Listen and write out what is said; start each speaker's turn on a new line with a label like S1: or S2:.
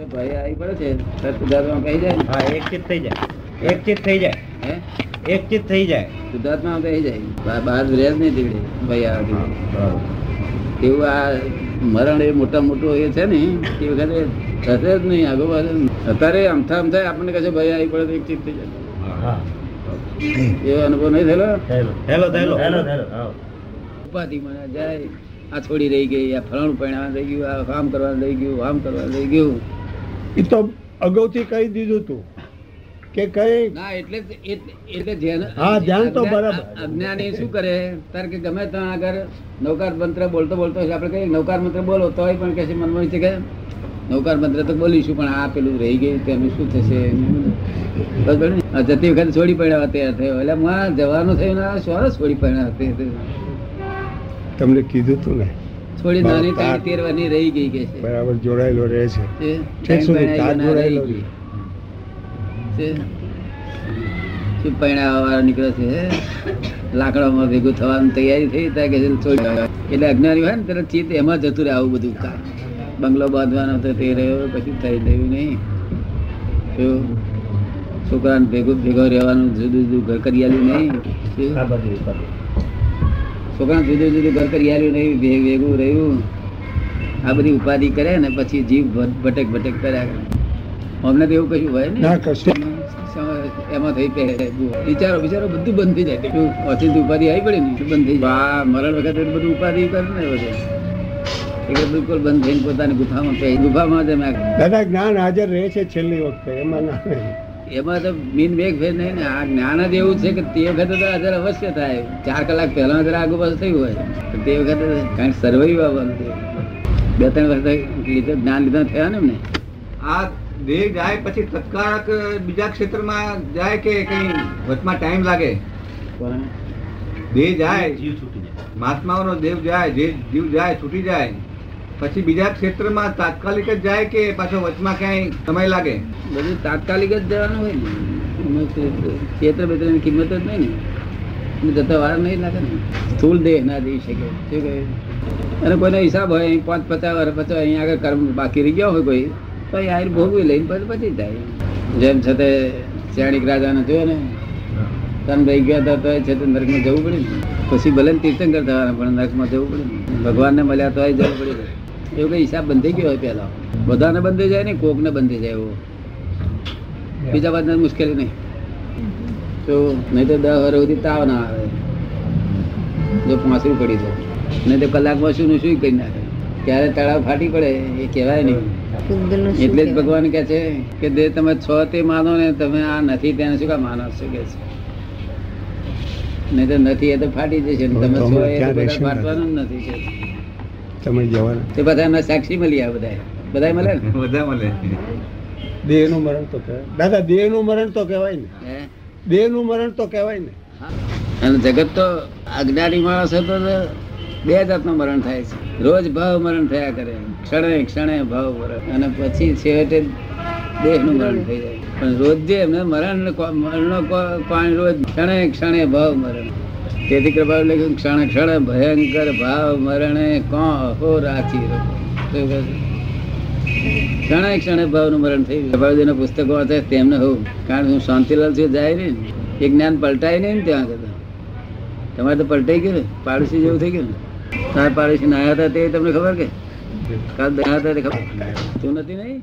S1: જો આવી પડે છે શુદ્ધાત્મા કહી જાય
S2: હા એક થઈ જાય. એક થઈ જાય.
S1: હે?
S2: એક થઈ જાય.
S1: શુદ્ધાત્મા કહી જાય. બહાર રહે નહીં દીવડે ભય આવતી એવું આ મરણ એ મોટા મોટું એ છે ને એ વખતે થશે જ નહીં આગો અત્યારે અમથા અમથા આપણને કશે ભય આવી પડે તો એક ચિત્ત થઈ જાય.
S2: હા.
S1: એવો અનુભવ નહીં થયેલો?
S2: થયેલો. થયેલો થયેલો.
S1: ઉપાધિ મને જાય આ છોડી રહી ગઈ આ ફલાણું પરિણામ રહી ગયું આ કામ કરવાનું રહી ગયું આમ કરવાનું રહી ગયું.
S3: એ તો અગાઉથી કહી દીધું તું કે કઈ
S1: ના એટલે એટલે ધ્યાન
S3: હા, ધ્યાન તો બરાબર.
S1: અજ્ઞાની શું કરે? તાર કે ગમે ત્યાં આગળ નૌકાર મંત્ર બોલતો બોલતો હોય આપણે કહીએ નૌકાર મંત્ર બોલો તોય પણ કે છે મનમાં છે કે નૌકાર મંત્ર તો બોલીશું પણ આ પેલું રહી ગયું તેનું શું થશે? જતી વખતે છોડી પડ્યા તૈયાર થયો. એટલે હું જવાનું થયું ને સોરસ છોડી પડ્યા
S3: તમને કીધું તું ને
S1: થોડી નાની ત્રણ તેરવાની રહી ગઈ કે છે.
S3: બરાબર જોડાયેલો રહે છે. ઠીક સુધી તાર જોડાયેલો
S1: રહી છે. શું પરણાવવા નીકળે છે લાકડામાં ભેગું થવાની તૈયારી થઈ ત્યાં કે છે છોડી એટલે અજ્ઞાની હોય ને ત્યારે ચિત્ત એમાં જતું રહે આવું બધું કામ. બંગલો બાંધવાનો હતો તે રહ્યો પછી થઈ રહ્યું નહીં. શું છોકરાને ભેગું ભેગો રહેવાનું જુદું જુદું ઘર કરી આલ્યું નહીં. છોકરાને જુદું જુદું ઘર કરી આલ્યું નહીં ભે- ભેગું રહ્યું. આ બધી ઉપાધિ કરે ને પછી જીવ ભટક ભટક કર્યા કરે. અમને તો એવું કશું હોય ને? એમાં થઈ પહેરે વિચારો વિચારો બધું બંધ થઈ જાય. પછી ઉપાધિ આવી પડે ને? બંધ થઈ જાય? મરણ વખતે બધું ઉપાધિ કરે ને બધું. એટલે બિલકુલ બંધ થઈને પોતાની ગુફામાં ગુફામાં
S3: દાદા જ્ઞાન હાજર રહે છે છેલ્લી વખતે. એમાં ના.
S1: એમાં તો મીન વેગ ફેર નહીં ને આ જ્ઞાન જ એવું છે કે તે વખતે તો હાજર અવશ્ય થાય. ચાર કલાક પહેલા જરા આગુ પાછું થયું હોય. તો તે વખતે કાંઈક સર્વાઈવ આવવાનું બે ત્રણ વર્ષ લીધે જ્ઞાન લીધા થયા ને એમને?
S4: આ દેહ જાય પછી તત્કાળ બીજા ક્ષેત્રમાં જાય કે કઈ વચમાં ટાઈમ લાગે? દેહ જાય.
S2: જીવ છૂટી જાય.
S4: મહાત્માઓનો દેવ જાય જે જીવ જાય છૂટી જાય. પછી બીજા ક્ષેત્રમાં તાત્કાલિક જ જાય કે પાછો વચમાં ક્યાંય સમય લાગે?
S1: બધું તાત્કાલિક જ જવાનું હોય ને. ક્ષેત્ર બેત્રની કિંમત જ નહીં ને. જતા વાર નહીં લાગે ને. સ્થૂલ દેહ ના જઈ શકે. શું કહે? અને કોઈનો હિસાબ હોય, અહીં પાંચ પચાસ વર્ષ પછી અહીં આગળ કર્મ બાકી રહી ગયા હોય કોઈ, તો અહીં આવીને ભોગવી લઈને પછી પછી જાય. જેમ છતાં શ્રેણિક રાજાને જોયો ને, તન રહી ગયા હતા તો છે નરકમાં જવું પડે ને. પછી ભલે તીર્થંકર થવાના, પણ નરકમાં જવું પડે ભગવાનને મળ્યા તો જવું પડે. એવું કઈ હિસાબ બંધાઈ ગયો હોય પેલા બધાને બંધાઈ જાય ને કોકને બંધાઈ જાય એવો? બીજા બધા મુશ્કેલી નહીં. તો નહીં તો દસ વર્ષ સુધી તાવ ના આવે. જો પાંસરું પડી તો નહીં તો કલાકમાં શું શું કરી નાખે. ક્યારે તળાવ ફાટી પડે એ કહેવાય નહીં. એટલે જ ભગવાન કહે છે કે જે તમે છો તે માનો ને તમે આ નથી તેને શું કામ માનો છો કે છે? નહીં તો નથી એ તો ફાટી જશે ને તમે છો એ ફાટવાનું જ નથી કે છે.
S3: તમે જવાના.
S1: તે બધા એમના સાક્ષી મળી આ બધા બધા મળે ને?
S4: બધા મળે.
S3: દેહનું મરણ તો કહેવાય. દાદા દેહનું મરણ તો કહેવાય ને.
S1: દેહ
S3: દેહનું મરણ તો કહેવાય ને.
S1: અને જગત તો અજ્ઞાની માણસ હતો તો બે જાતનું મરણ થાય છે. રોજ ભાવ મરણ થયા કરે. ક્ષણે ક્ષણે ભાવ મરણ અને પછી છેવટે દેહનું મરણ થઈ જાય. પણ રોજ જે એમને મરણ મરણનો પાણી રોજ ક્ષણે ક્ષણે ભાવ મરણ તેથી કૃપા લખ્યું ક્ષણ ક્ષણ ભયંકર ભાવ મરણે કો હો રાચી રો. શું કહે છે? ક્ષણે ક્ષણે ભાવનું મરણ થઈ ગયું. પ્રભાવજીના પુસ્તકો વાંચે તેમને હોઉં કારણ હું શાંતિલાલ છું જાય ને, એ જ્ઞાન પલટાય નહીં ને ત્યાં કરતા તમારે તો પલટાઈ ગયું ને, પાડોશી જેવું થઈ ગયું ને. તારા પાડોશી નાયા હતા તે તમને ખબર કે? કાલ નાયા હતા તે ખબર? તું નથી નહીં